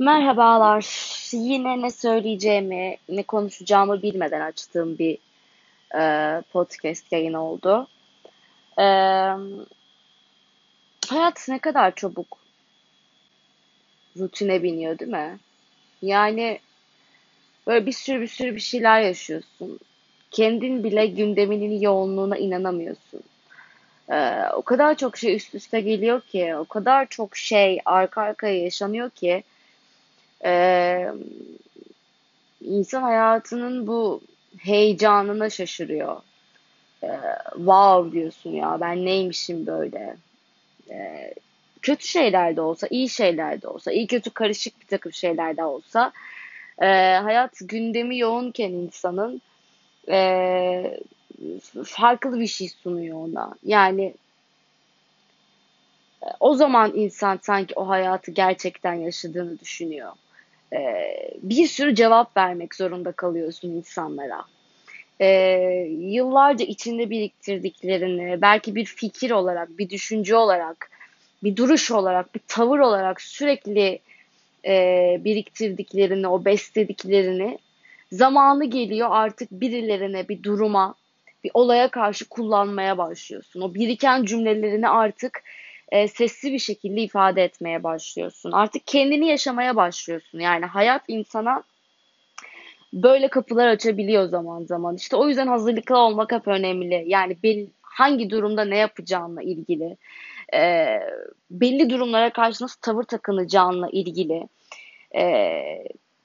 Merhabalar. Yine ne söyleyeceğimi, ne konuşacağımı bilmeden açtığım bir e, podcast yayın oldu. E, hayat ne kadar çabuk rutine biniyor değil mi? Yani böyle bir sürü bir sürü bir şeyler yaşıyorsun. Kendin bile gündeminin yoğunluğuna inanamıyorsun. E, o kadar çok şey üst üste geliyor ki, o kadar çok şey arka arkaya yaşanıyor ki ee, insan hayatının bu heyecanına şaşırıyor. Ee, wow diyorsun ya ben neymişim böyle. Ee, kötü şeyler de olsa, iyi şeyler de olsa, iyi kötü karışık bir takım şeyler de olsa e, hayat gündemi yoğunken insanın e, farklı bir şey sunuyor ona. Yani e, o zaman insan sanki o hayatı gerçekten yaşadığını düşünüyor e, bir sürü cevap vermek zorunda kalıyorsun insanlara. E, yıllarca içinde biriktirdiklerini, belki bir fikir olarak, bir düşünce olarak, bir duruş olarak, bir tavır olarak sürekli e, biriktirdiklerini, o beslediklerini zamanı geliyor artık birilerine, bir duruma, bir olaya karşı kullanmaya başlıyorsun. O biriken cümlelerini artık e, sesli bir şekilde ifade etmeye başlıyorsun. Artık kendini yaşamaya başlıyorsun. Yani hayat insana böyle kapılar açabiliyor zaman zaman. İşte o yüzden hazırlıklı olmak hep önemli. Yani bel, hangi durumda ne yapacağınla ilgili, e, belli durumlara karşı nasıl tavır takınacağınla ilgili e,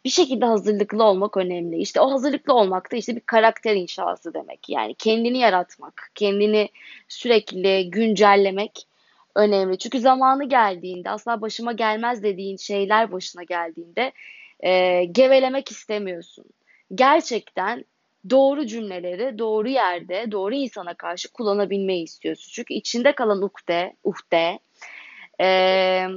bir şekilde hazırlıklı olmak önemli. İşte o hazırlıklı olmak da işte bir karakter inşası demek. Yani kendini yaratmak, kendini sürekli güncellemek önemli. Çünkü zamanı geldiğinde asla başıma gelmez dediğin şeyler başına geldiğinde e, gevelemek istemiyorsun. Gerçekten doğru cümleleri doğru yerde, doğru insana karşı kullanabilmeyi istiyorsun. Çünkü içinde kalan ukde, uhde, e,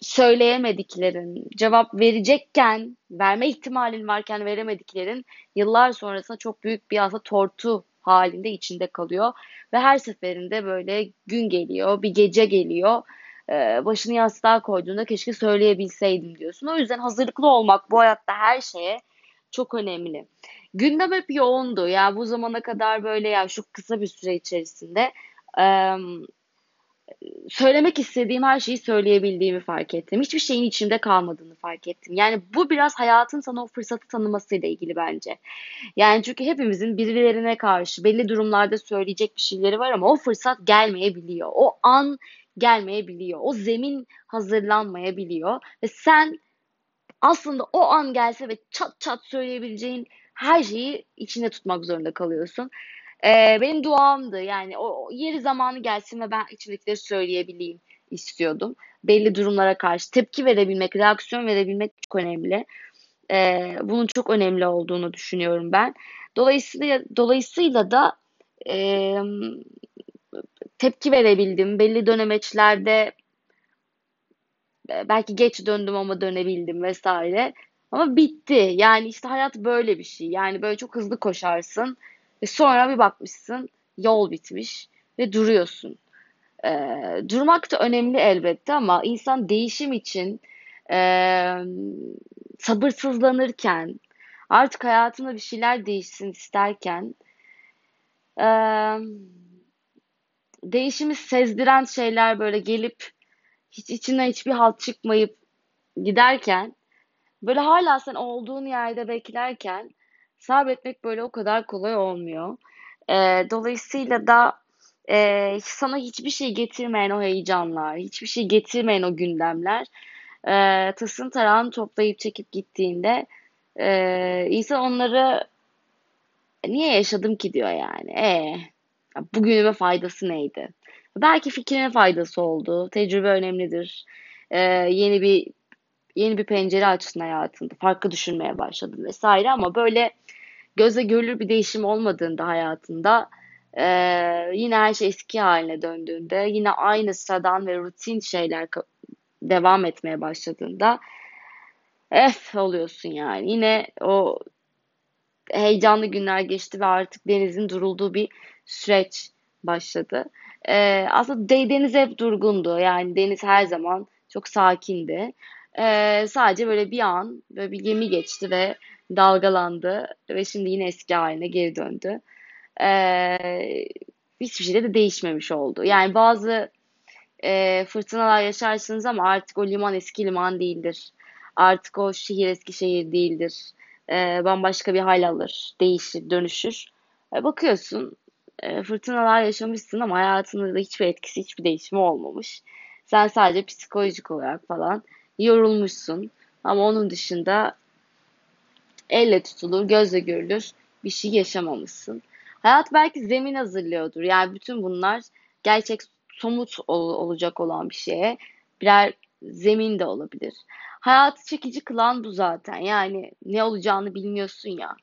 söyleyemediklerin, cevap verecekken, verme ihtimalin varken veremediklerin yıllar sonrasında çok büyük bir aslında tortu halinde içinde kalıyor. Ve her seferinde böyle gün geliyor, bir gece geliyor. Ee, başını yastığa koyduğunda keşke söyleyebilseydim diyorsun. O yüzden hazırlıklı olmak bu hayatta her şeye çok önemli. Gündem hep yoğundu. Ya yani bu zamana kadar böyle ya şu kısa bir süre içerisinde söylemek istediğim her şeyi söyleyebildiğimi fark ettim. Hiçbir şeyin içimde kalmadığını fark ettim. Yani bu biraz hayatın sana o fırsatı tanımasıyla ilgili bence. Yani çünkü hepimizin birilerine karşı belli durumlarda söyleyecek bir şeyleri var ama o fırsat gelmeyebiliyor. O an gelmeyebiliyor. O zemin hazırlanmayabiliyor ve sen aslında o an gelse ve çat çat söyleyebileceğin her şeyi içinde tutmak zorunda kalıyorsun. Ee, benim duamdı yani o, yeri zamanı gelsin ve ben içimdekileri söyleyebileyim istiyordum. Belli durumlara karşı tepki verebilmek, reaksiyon verebilmek çok önemli. Ee, bunun çok önemli olduğunu düşünüyorum ben. Dolayısıyla dolayısıyla da e, tepki verebildim. Belli dönemeçlerde belki geç döndüm ama dönebildim vesaire. Ama bitti. Yani işte hayat böyle bir şey. Yani böyle çok hızlı koşarsın ve sonra bir bakmışsın yol bitmiş ve duruyorsun. Ee, durmak da önemli elbette ama insan değişim için e, sabırsızlanırken, artık hayatında bir şeyler değişsin isterken, e, değişimi sezdiren şeyler böyle gelip hiç içinden hiçbir halt çıkmayıp giderken, böyle hala sen olduğun yerde beklerken sabretmek böyle o kadar kolay olmuyor. E, dolayısıyla da e, sana hiçbir şey getirmeyen o heyecanlar, hiçbir şey getirmeyen o gündemler e, tasın tarağını toplayıp çekip gittiğinde e, insan onları niye yaşadım ki diyor yani. E, bugünüme faydası neydi? Belki fikrine faydası oldu. Tecrübe önemlidir. E, yeni bir yeni bir pencere açtın hayatında. Farklı düşünmeye başladın vesaire ama böyle göze görülür bir değişim olmadığında hayatında e, yine her şey eski haline döndüğünde yine aynı sıradan ve rutin şeyler devam etmeye başladığında ef oluyorsun yani. Yine o heyecanlı günler geçti ve artık denizin durulduğu bir süreç başladı. Ee, aslında deniz hep durgundu. Yani deniz her zaman çok sakindi. Ee, sadece böyle bir an böyle bir gemi geçti ve dalgalandı ve şimdi yine eski haline geri döndü. Ee, hiçbir şey de değişmemiş oldu. Yani bazı e, fırtınalar yaşarsınız ama artık o liman eski liman değildir. Artık o şehir eski şehir değildir. E, bambaşka bir hal alır, değişir, dönüşür. E, bakıyorsun e, fırtınalar yaşamışsın ama hayatında da hiçbir etkisi, hiçbir değişimi olmamış. Sen sadece psikolojik olarak falan yorulmuşsun. Ama onun dışında elle tutulur, gözle görülür bir şey yaşamamışsın. Hayat belki zemin hazırlıyordur. Yani bütün bunlar gerçek somut ol, olacak olan bir şeye birer zemin de olabilir. Hayatı çekici kılan bu zaten. Yani ne olacağını bilmiyorsun ya.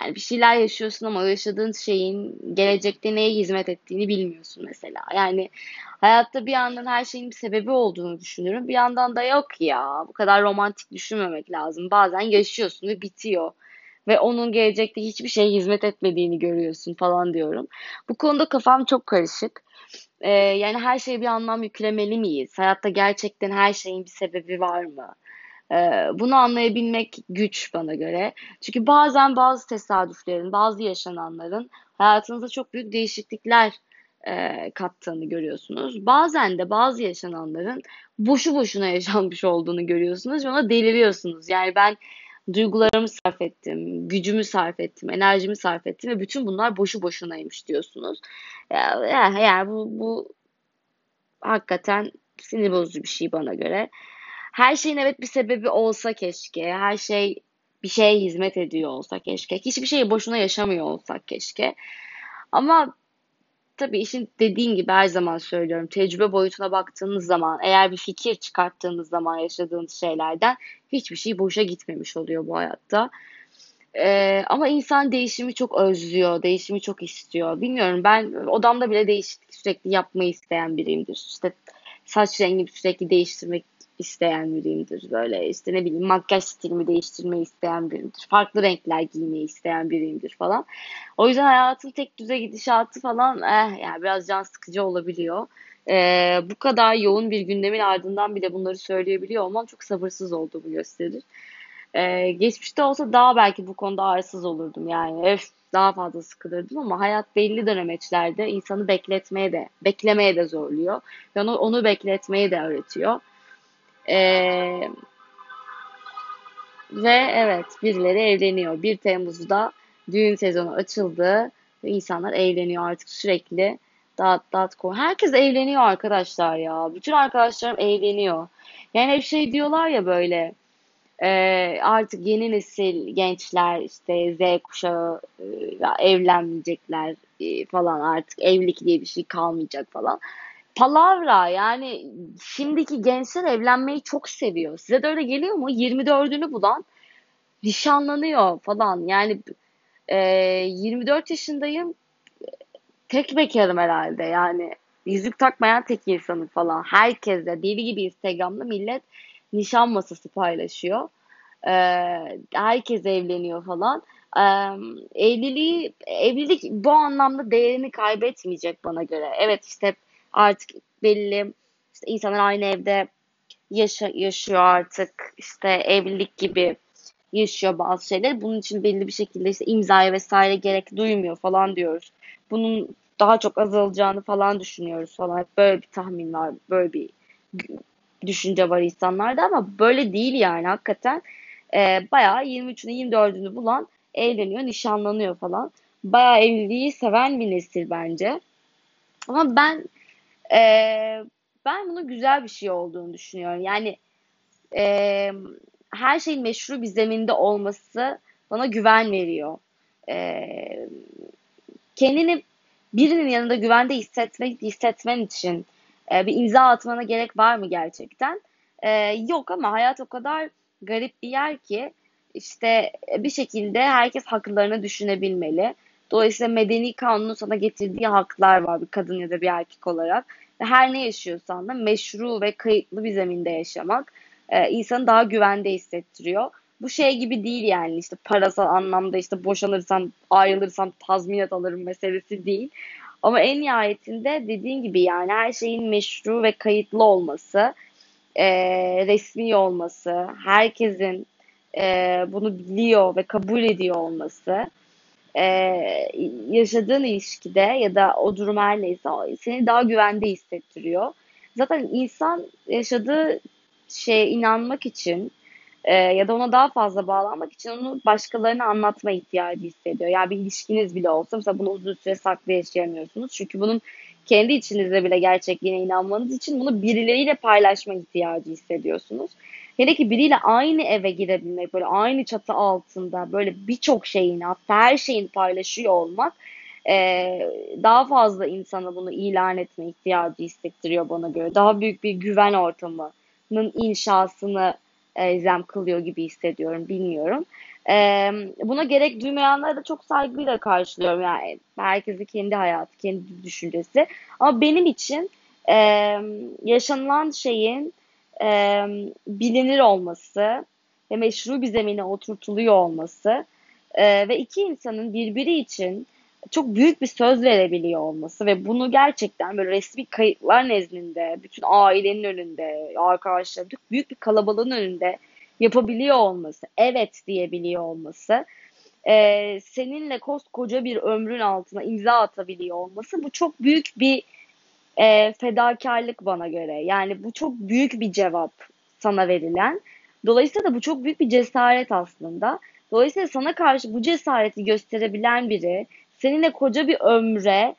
Yani bir şeyler yaşıyorsun ama o yaşadığın şeyin gelecekte neye hizmet ettiğini bilmiyorsun mesela. Yani hayatta bir yandan her şeyin bir sebebi olduğunu düşünüyorum. Bir yandan da yok ya. Bu kadar romantik düşünmemek lazım. Bazen yaşıyorsun ve bitiyor. Ve onun gelecekte hiçbir şeye hizmet etmediğini görüyorsun falan diyorum. Bu konuda kafam çok karışık. Ee, yani her şeye bir anlam yüklemeli miyiz? Hayatta gerçekten her şeyin bir sebebi var mı? Ee, bunu anlayabilmek güç bana göre. Çünkü bazen bazı tesadüflerin, bazı yaşananların hayatınıza çok büyük değişiklikler e, kattığını görüyorsunuz. Bazen de bazı yaşananların boşu boşuna yaşanmış olduğunu görüyorsunuz ve ona deliriyorsunuz. Yani ben duygularımı sarf ettim, gücümü sarf ettim, enerjimi sarf ettim ve bütün bunlar boşu boşunaymış diyorsunuz. Yani, yani bu, bu hakikaten sinir bozucu bir şey bana göre. Her şeyin evet bir sebebi olsa keşke. Her şey bir şeye hizmet ediyor olsa keşke. Hiçbir şeyi boşuna yaşamıyor olsak keşke. Ama tabii işin dediğin gibi her zaman söylüyorum. Tecrübe boyutuna baktığınız zaman, eğer bir fikir çıkarttığınız zaman yaşadığınız şeylerden hiçbir şey boşa gitmemiş oluyor bu hayatta. Ee, ama insan değişimi çok özlüyor, değişimi çok istiyor. Bilmiyorum ben odamda bile değişiklik sürekli yapmayı isteyen biriyimdir. İşte saç rengimi sürekli değiştirmek isteyen biriyimdir. Böyle işte ne bileyim makyaj stilimi değiştirmeyi isteyen biriyimdir. Farklı renkler giymeyi isteyen biriyimdir falan. O yüzden hayatın tek düze gidişatı falan eh yani biraz can sıkıcı olabiliyor. Ee, bu kadar yoğun bir gündemin ardından bile bunları söyleyebiliyor olmam çok sabırsız olduğumu gösterir. Ee, geçmişte olsa daha belki bu konuda arsız olurdum yani. Öf, daha fazla sıkılırdım ama hayat belli dönemeçlerde insanı bekletmeye de, beklemeye de zorluyor. Yani onu bekletmeyi de öğretiyor. Ee, ve evet birileri evleniyor. 1 Temmuz'da düğün sezonu açıldı ve insanlar evleniyor artık sürekli. Dağıt dağıt koy. Herkes evleniyor arkadaşlar ya. Bütün arkadaşlarım evleniyor. Yani hep şey diyorlar ya böyle e, artık yeni nesil gençler işte Z kuşağı e, evlenmeyecekler e, falan artık evlilik diye bir şey kalmayacak falan palavra yani şimdiki gençler evlenmeyi çok seviyor. Size de öyle geliyor mu? 24'ünü bulan nişanlanıyor falan. Yani e, 24 yaşındayım tek bekarım herhalde yani. Yüzük takmayan tek insanım falan. Herkes de deli gibi Instagram'da millet nişan masası paylaşıyor. Ee, herkes evleniyor falan. Ee, evliliği, evlilik bu anlamda değerini kaybetmeyecek bana göre. Evet işte artık belli işte insanlar aynı evde yaşa, yaşıyor artık işte evlilik gibi yaşıyor bazı şeyler. Bunun için belli bir şekilde işte imzaya vesaire gerek duymuyor falan diyoruz. Bunun daha çok azalacağını falan düşünüyoruz falan. Böyle bir tahmin var, böyle bir düşünce var insanlarda ama böyle değil yani hakikaten. E, bayağı 23'ünü 24'ünü bulan evleniyor, nişanlanıyor falan. Bayağı evliliği seven bir nesil bence. Ama ben e, ben bunun güzel bir şey olduğunu düşünüyorum. Yani e, her şeyin meşru bir zeminde olması bana güven veriyor. E, kendini birinin yanında güvende hissetmek hissetmen için e, bir imza atmana gerek var mı gerçekten? E, yok ama hayat o kadar garip bir yer ki işte bir şekilde herkes haklarını düşünebilmeli. Dolayısıyla medeni kanunun sana getirdiği haklar var bir kadın ya da bir erkek olarak. Ve her ne yaşıyorsan da meşru ve kayıtlı bir zeminde yaşamak e, insanı daha güvende hissettiriyor. Bu şey gibi değil yani işte parasal anlamda işte boşanırsam ayrılırsam tazminat alırım meselesi değil. Ama en nihayetinde dediğin gibi yani her şeyin meşru ve kayıtlı olması e, resmi olması, herkesin e, bunu biliyor ve kabul ediyor olması e, yaşadığın ilişkide ya da o durum her neyse seni daha güvende hissettiriyor. Zaten insan yaşadığı şeye inanmak için e, ya da ona daha fazla bağlanmak için onu başkalarına anlatma ihtiyacı hissediyor. Yani bir ilişkiniz bile olsa mesela bunu uzun süre saklı yaşayamıyorsunuz. Çünkü bunun kendi içinizde bile gerçekliğine inanmanız için bunu birileriyle paylaşma ihtiyacı hissediyorsunuz. Hele ki biriyle aynı eve girebilmek, böyle aynı çatı altında böyle birçok şeyini, hatta her şeyini paylaşıyor olmak e, daha fazla insana bunu ilan etme ihtiyacı hissettiriyor bana göre. Daha büyük bir güven ortamının inşasını elzem kılıyor gibi hissediyorum, bilmiyorum. E, buna gerek duymayanlara da çok saygıyla karşılıyorum. Yani herkesin kendi hayatı, kendi düşüncesi. Ama benim için e, yaşanılan şeyin e, bilinir olması ve meşru bir zemine oturtuluyor olması e, ve iki insanın birbiri için çok büyük bir söz verebiliyor olması ve bunu gerçekten böyle resmi kayıtlar nezdinde, bütün ailenin önünde, arkadaşlar, büyük bir kalabalığın önünde yapabiliyor olması, evet diyebiliyor olması, e, seninle koskoca bir ömrün altına imza atabiliyor olması bu çok büyük bir e, fedakarlık bana göre. Yani bu çok büyük bir cevap sana verilen. Dolayısıyla da bu çok büyük bir cesaret aslında. Dolayısıyla sana karşı bu cesareti gösterebilen biri seninle koca bir ömre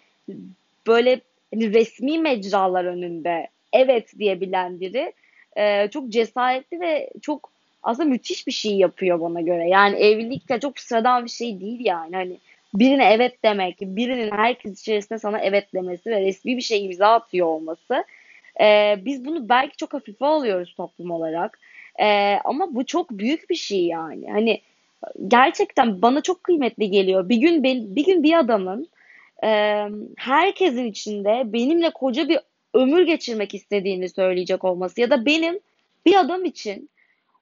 böyle hani resmi mecralar önünde evet diyebilen biri e, çok cesaretli ve çok aslında müthiş bir şey yapıyor bana göre. Yani evlilik de çok sıradan bir şey değil yani. Hani birine evet demek, birinin herkes içerisinde sana evet demesi ve resmi bir şey imza atıyor olması. E, biz bunu belki çok hafife alıyoruz toplum olarak. E, ama bu çok büyük bir şey yani. Hani gerçekten bana çok kıymetli geliyor. Bir gün ben, bir gün bir adamın e, herkesin içinde benimle koca bir ömür geçirmek istediğini söyleyecek olması ya da benim bir adam için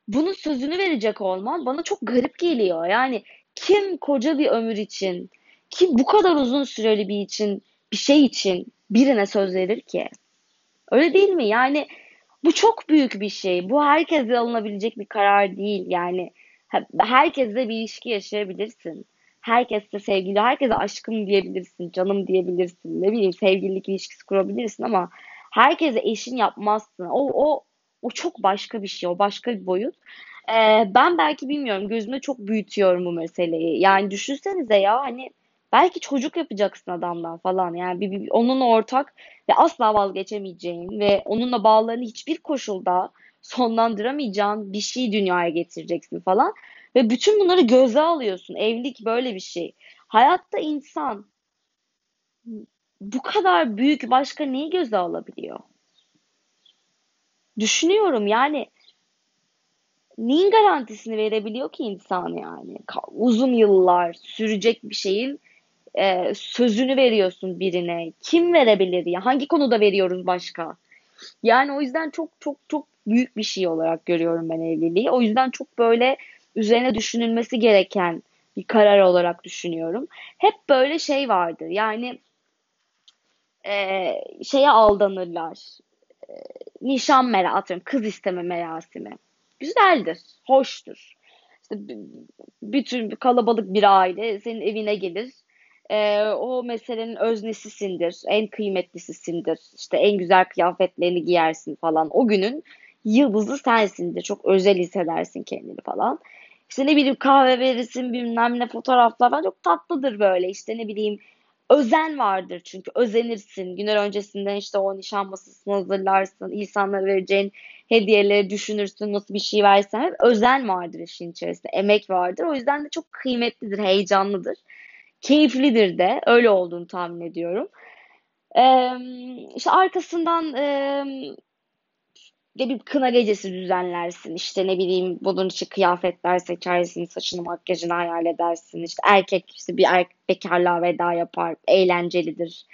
bunun sözünü verecek olmam bana çok garip geliyor. Yani kim koca bir ömür için, kim bu kadar uzun süreli bir için, bir şey için birine söz verir ki? Öyle değil mi? Yani bu çok büyük bir şey. Bu herkese alınabilecek bir karar değil. Yani herkesle bir ilişki yaşayabilirsin. Herkesle sevgili, herkese aşkım diyebilirsin, canım diyebilirsin. Ne bileyim sevgililik ilişkisi kurabilirsin ama herkese eşin yapmazsın. O, o, o çok başka bir şey. O başka bir boyut. Ee, ben belki bilmiyorum gözümde çok büyütüyorum bu meseleyi. Yani düşünsenize ya hani belki çocuk yapacaksın adamdan falan. Yani bir, bir, onunla ortak ve asla vazgeçemeyeceğin ve onunla bağlarını hiçbir koşulda sonlandıramayacağın bir şey dünyaya getireceksin falan. Ve bütün bunları göze alıyorsun. Evlilik böyle bir şey. Hayatta insan bu kadar büyük başka neyi göze alabiliyor? Düşünüyorum yani neyin garantisini verebiliyor ki insan yani? Uzun yıllar sürecek bir şeyin e, sözünü veriyorsun birine. Kim verebilir ya? Hangi konuda veriyoruz başka? Yani o yüzden çok çok çok büyük bir şey olarak görüyorum ben evliliği. O yüzden çok böyle üzerine düşünülmesi gereken bir karar olarak düşünüyorum. Hep böyle şey vardır. Yani e, şeye aldanırlar. E, nişan mera atıyorum kız isteme merasimi güzeldir, hoştur. İşte bütün kalabalık bir aile senin evine gelir. Ee, o meselenin öznesisindir, en kıymetlisisindir. İşte en güzel kıyafetlerini giyersin falan. O günün yıldızı sensindir. Çok özel hissedersin kendini falan. İşte ne bileyim kahve verirsin bilmem ne fotoğraflar falan çok tatlıdır böyle. İşte ne bileyim özen vardır çünkü özenirsin. Günler öncesinden işte o nişan masasını hazırlarsın. insanlara vereceğin hediyeleri düşünürsün. Nasıl bir şey versen özen vardır işin içerisinde. Emek vardır. O yüzden de çok kıymetlidir, heyecanlıdır. Keyiflidir de. Öyle olduğunu tahmin ediyorum. Ee, işte arkasından e, de bir kına gecesi düzenlersin. İşte ne bileyim bunun için kıyafetler seçersin, saçını makyajını hayal edersin. İşte erkek işte bir erkek bekarlığa veda yapar, eğlencelidir.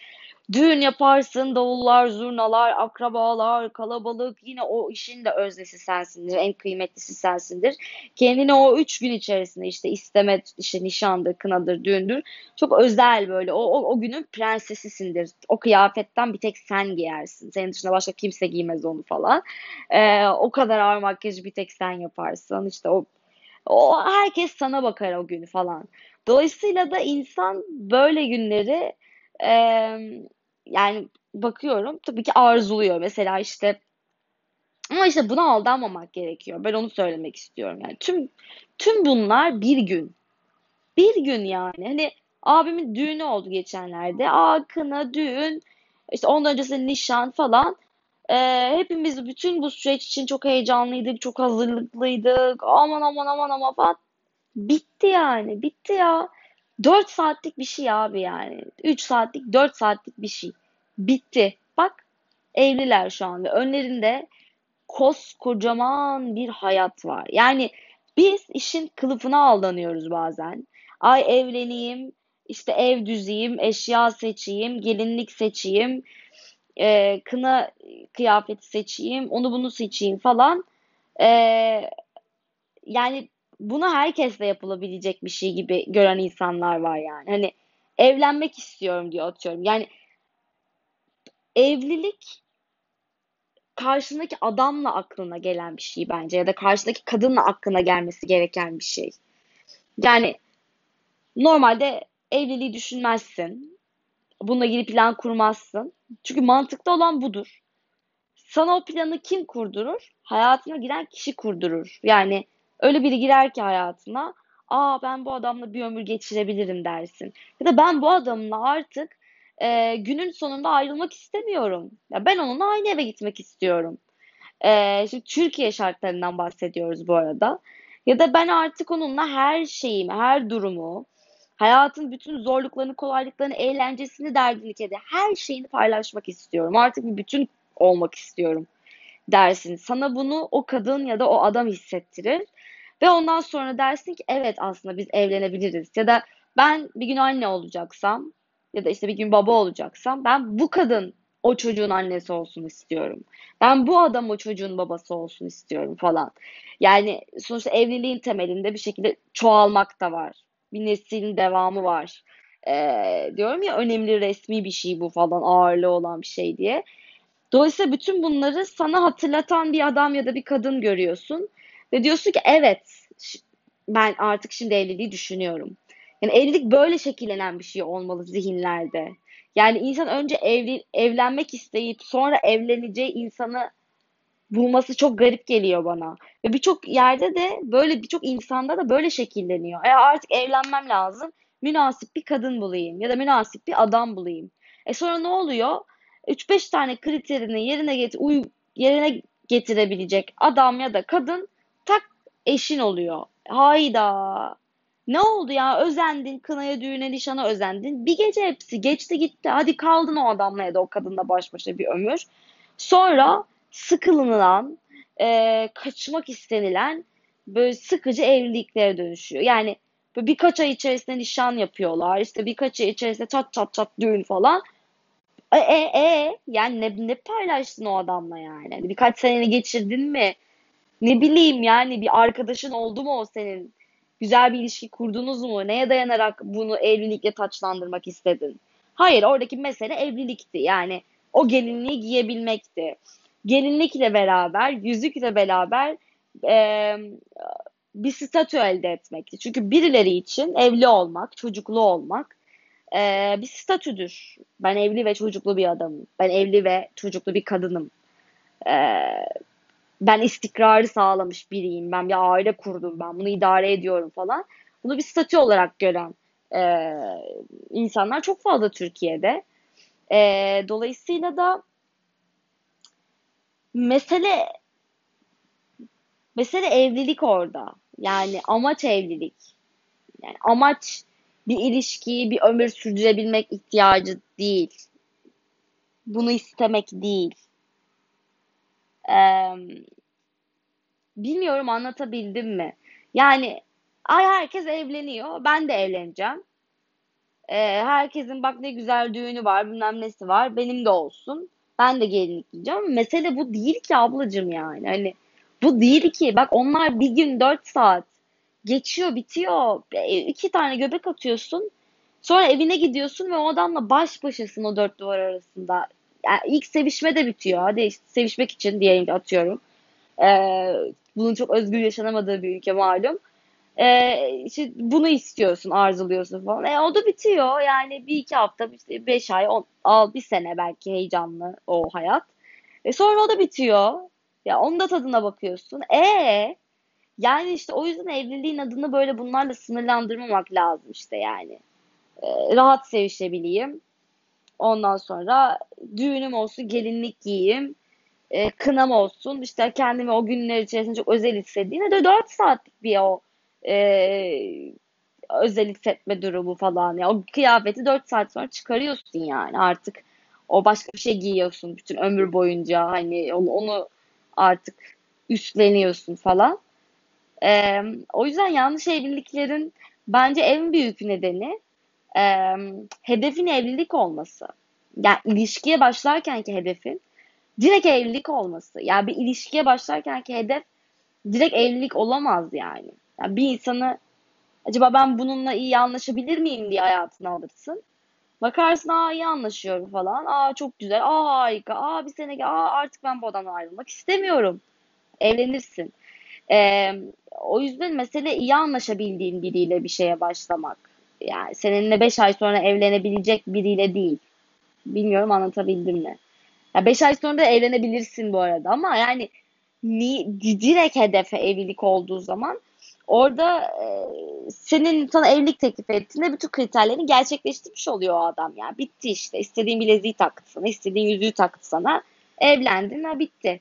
Düğün yaparsın, davullar, zurnalar, akrabalar, kalabalık. Yine o işin de öznesi sensindir, en kıymetlisi sensindir. Kendini o üç gün içerisinde işte isteme, işte nişandır, kınadır, düğündür. Çok özel böyle. O, o, o günün prensesisindir. O kıyafetten bir tek sen giyersin. Senin dışında başka kimse giymez onu falan. Ee, o kadar ağır makyajı bir tek sen yaparsın. İşte o, o herkes sana bakar o günü falan. Dolayısıyla da insan böyle günleri yani bakıyorum tabii ki arzuluyor. Mesela işte ama işte buna aldanmamak gerekiyor. Ben onu söylemek istiyorum. Yani tüm tüm bunlar bir gün. Bir gün yani. Hani abimin düğünü oldu geçenlerde. Aa kına, düğün, işte ondan öncesi nişan falan. Ee, hepimiz bütün bu süreç için çok heyecanlıydık, çok hazırlıklıydık. Aman aman aman aman falan. Bitti yani. Bitti ya. 4 saatlik bir şey abi yani. 3 saatlik, 4 saatlik bir şey. Bitti. Bak evliler şu an ve önlerinde koskocaman bir hayat var. Yani biz işin kılıfına aldanıyoruz bazen. Ay evleneyim, işte ev düzeyim, eşya seçeyim, gelinlik seçeyim, e, kına kıyafeti seçeyim, onu bunu seçeyim falan. E, yani bunu herkesle yapılabilecek bir şey gibi gören insanlar var yani. Hani evlenmek istiyorum diyor atıyorum. Yani evlilik karşındaki adamla aklına gelen bir şey bence ya da karşındaki kadınla aklına gelmesi gereken bir şey. Yani normalde evliliği düşünmezsin. Bununla ilgili plan kurmazsın. Çünkü mantıklı olan budur. Sana o planı kim kurdurur? Hayatına giren kişi kurdurur. Yani Öyle biri girer ki hayatına, aa ben bu adamla bir ömür geçirebilirim dersin. Ya da ben bu adamla artık e, günün sonunda ayrılmak istemiyorum. Ya ben onunla aynı eve gitmek istiyorum. E, şimdi Türkiye şartlarından bahsediyoruz bu arada. Ya da ben artık onunla her şeyimi, her durumu, hayatın bütün zorluklarını, kolaylıklarını, eğlencesini, derdini, kedi, her şeyini paylaşmak istiyorum. Artık bir bütün olmak istiyorum dersin. Sana bunu o kadın ya da o adam hissettirir. Ve ondan sonra dersin ki evet aslında biz evlenebiliriz. Ya da ben bir gün anne olacaksam ya da işte bir gün baba olacaksam ben bu kadın o çocuğun annesi olsun istiyorum. Ben bu adam o çocuğun babası olsun istiyorum falan. Yani sonuçta evliliğin temelinde bir şekilde çoğalmak da var. Bir neslin devamı var. Ee, diyorum ya önemli resmi bir şey bu falan ağırlığı olan bir şey diye. Dolayısıyla bütün bunları sana hatırlatan bir adam ya da bir kadın görüyorsun. Ve diyorsun ki evet ben artık şimdi evliliği düşünüyorum. Yani evlilik böyle şekillenen bir şey olmalı zihinlerde. Yani insan önce evli, evlenmek isteyip sonra evleneceği insanı bulması çok garip geliyor bana. Ve birçok yerde de böyle birçok insanda da böyle şekilleniyor. E artık evlenmem lazım. Münasip bir kadın bulayım ya da münasip bir adam bulayım. E sonra ne oluyor? 3-5 tane kriterini yerine getir uy yerine getirebilecek adam ya da kadın eşin oluyor. Hayda. Ne oldu ya? Özendin, kınaya, düğüne, nişana özendin. Bir gece hepsi geçti gitti. Hadi kaldın o adamla ya da o kadınla baş başa bir ömür. Sonra sıkılınan, e, kaçmak istenilen böyle sıkıcı evliliklere dönüşüyor. Yani böyle birkaç ay içerisinde nişan yapıyorlar. İşte birkaç ay içerisinde çat çat çat düğün falan. E, e, e yani ne, ne paylaştın o adamla yani? Hani birkaç seneni geçirdin mi? Ne bileyim yani bir arkadaşın oldu mu o senin? Güzel bir ilişki kurdunuz mu? Neye dayanarak bunu evlilikle taçlandırmak istedin? Hayır, oradaki mesele evlilikti. Yani o gelinliği giyebilmekti. Gelinlikle beraber, yüzükle beraber e, bir statü elde etmekti. Çünkü birileri için evli olmak, çocuklu olmak e, bir statüdür. Ben evli ve çocuklu bir adamım. Ben evli ve çocuklu bir kadınım. E, ben istikrarı sağlamış biriyim. Ben bir aile kurdum. Ben bunu idare ediyorum falan. Bunu bir statü olarak gören e, insanlar çok fazla Türkiye'de. E, dolayısıyla da mesele mesele evlilik orada. Yani amaç evlilik. Yani amaç bir ilişkiyi bir ömür sürdürebilmek ihtiyacı değil. Bunu istemek değil. Ee, bilmiyorum anlatabildim mi? Yani ay herkes evleniyor. Ben de evleneceğim. E, herkesin bak ne güzel düğünü var, bilmem nesi var, benim de olsun. Ben de gelinlik giyeceğim. Mesele bu değil ki ablacığım yani. Hani bu değil ki. Bak onlar bir gün 4 saat geçiyor, bitiyor. E, iki tane göbek atıyorsun. Sonra evine gidiyorsun ve o adamla baş başasın o dört duvar arasında. Yani ilk sevişme de bitiyor. Hadi işte sevişmek için diyelim atıyorum. Ee, bunun çok özgür yaşanamadığı bir ülke malum. Ee, işte bunu istiyorsun, arzuluyorsun falan. E, o da bitiyor. Yani bir iki hafta, işte beş ay, on, al, bir sene belki heyecanlı o hayat. E sonra o da bitiyor. Ya onun da tadına bakıyorsun. E yani işte o yüzden evliliğin adını böyle bunlarla sınırlandırmamak lazım işte yani. E, rahat sevişebileyim. Ondan sonra düğünüm olsun, gelinlik giyeyim. E, kınam olsun. İşte kendimi o günler içerisinde çok özel hissettiğine de 4 saatlik bir o e, özel hissetme durumu falan. Ya o kıyafeti 4 saat sonra çıkarıyorsun yani artık o başka bir şey giyiyorsun bütün ömür boyunca hani onu artık üstleniyorsun falan. E, o yüzden yanlış evliliklerin bence en büyük nedeni e, hedefin evlilik olması. Yani ilişkiye başlarkenki hedefin direkt evlilik olması. Yani bir ilişkiye başlarkenki hedef direkt evlilik olamaz yani. yani bir insanı acaba ben bununla iyi anlaşabilir miyim diye hayatına alırsın. Bakarsın aa iyi anlaşıyorum falan. Aa çok güzel. Aa harika. Aa bir sene aa artık ben bu adamla ayrılmak istemiyorum. Evlenirsin. Ee, o yüzden mesele iyi anlaşabildiğin biriyle bir şeye başlamak. Yani seninle 5 ay sonra evlenebilecek biriyle değil. Bilmiyorum anlatabildim mi? Ya 5 ay sonra da evlenebilirsin bu arada ama yani ni, direkt hedefe evlilik olduğu zaman orada e, senin sana evlilik teklif ettiğinde bütün kriterlerini gerçekleştirmiş oluyor o adam yani. Bitti işte. İstediğin bileziği taktı sana, istediğin yüzüğü taktı sana. Evlendin ha bitti.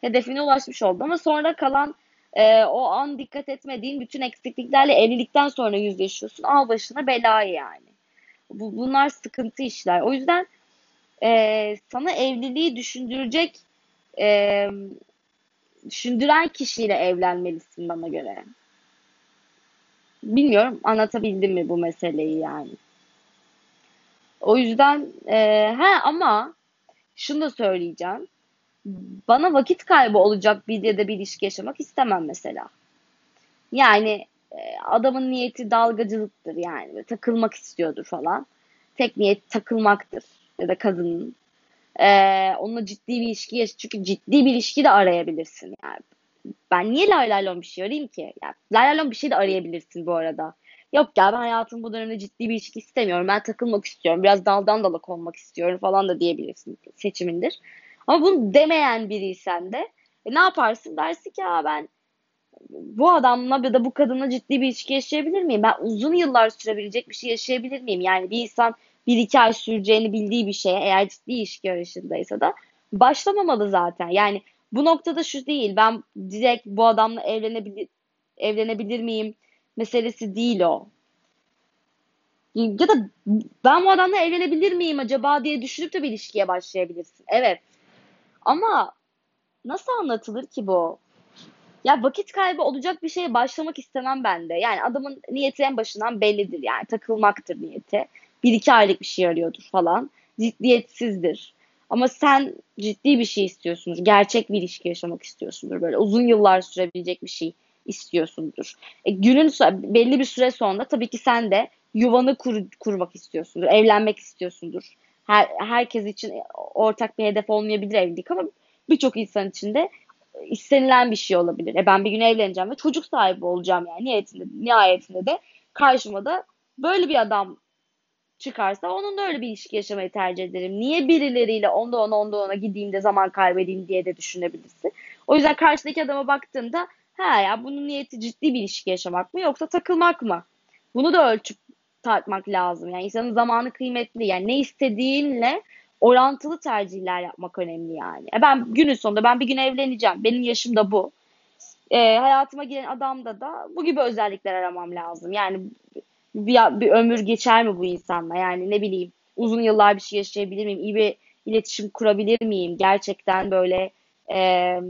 Hedefine ulaşmış oldu ama sonra kalan e, o an dikkat etmediğin bütün eksikliklerle evlilikten sonra yüzleşiyorsun. Al başına belayı yani. Bu, bunlar sıkıntı işler. O yüzden e, sana evliliği düşündürecek e, düşündüren kişiyle evlenmelisin bana göre. Bilmiyorum anlatabildim mi bu meseleyi yani. O yüzden e, he ama şunu da söyleyeceğim. Bana vakit kaybı olacak bir ya da bir ilişki yaşamak istemem mesela. Yani e, adamın niyeti dalgacılıktır yani. takılmak istiyordur falan. Tek niyet takılmaktır ya da kadının. Ee, onunla ciddi bir ilişki yaş çünkü ciddi bir ilişki de arayabilirsin yani. Ben niye lay lay bir şey arayayım ki? Yani, lay bir şey de arayabilirsin bu arada. Yok ya ben hayatım bu dönemde ciddi bir ilişki istemiyorum. Ben takılmak istiyorum. Biraz daldan dala konmak istiyorum falan da diyebilirsin. Seçimindir. Ama bunu demeyen biriysen de e, ne yaparsın? Dersin ki ya ben bu adamla ya da bu kadınla ciddi bir ilişki yaşayabilir miyim? Ben uzun yıllar sürebilecek bir şey yaşayabilir miyim? Yani bir insan bir iki ay süreceğini bildiği bir şeye eğer ciddi ilişki arayışındaysa da başlamamalı zaten. Yani bu noktada şu değil ben direkt bu adamla evlenebilir, evlenebilir miyim meselesi değil o. Ya da ben bu adamla evlenebilir miyim acaba diye düşünüp de bir ilişkiye başlayabilirsin. Evet. Ama nasıl anlatılır ki bu? Ya vakit kaybı olacak bir şeye başlamak istemem ben de. Yani adamın niyeti en başından bellidir yani takılmaktır niyeti bir iki aylık bir şey arıyordur falan. Ciddiyetsizdir. Ama sen ciddi bir şey istiyorsundur. Gerçek bir ilişki yaşamak istiyorsundur. Böyle uzun yıllar sürebilecek bir şey istiyorsundur. E, günün belli bir süre sonra tabii ki sen de yuvanı kur, kurmak istiyorsundur. Evlenmek istiyorsundur. Her, herkes için ortak bir hedef olmayabilir evlilik ama birçok insan için de istenilen bir şey olabilir. E ben bir gün evleneceğim ve çocuk sahibi olacağım yani nihayetinde, nihayetinde de karşıma da böyle bir adam çıkarsa onunla öyle bir ilişki yaşamayı tercih ederim. Niye birileriyle onda ona onda ona gideyim de zaman kaybedeyim diye de düşünebilirsin. O yüzden karşıdaki adama baktığında ha ya bunun niyeti ciddi bir ilişki yaşamak mı yoksa takılmak mı? Bunu da ölçüp tartmak lazım. Yani insanın zamanı kıymetli. Yani ne istediğinle orantılı tercihler yapmak önemli yani. E ben günün sonunda ben bir gün evleneceğim. Benim yaşım da bu. E, hayatıma giren adamda da bu gibi özellikler aramam lazım. Yani bir, bir ömür geçer mi bu insanla? Yani ne bileyim uzun yıllar bir şey yaşayabilir miyim? İyi bir iletişim kurabilir miyim? Gerçekten böyle e,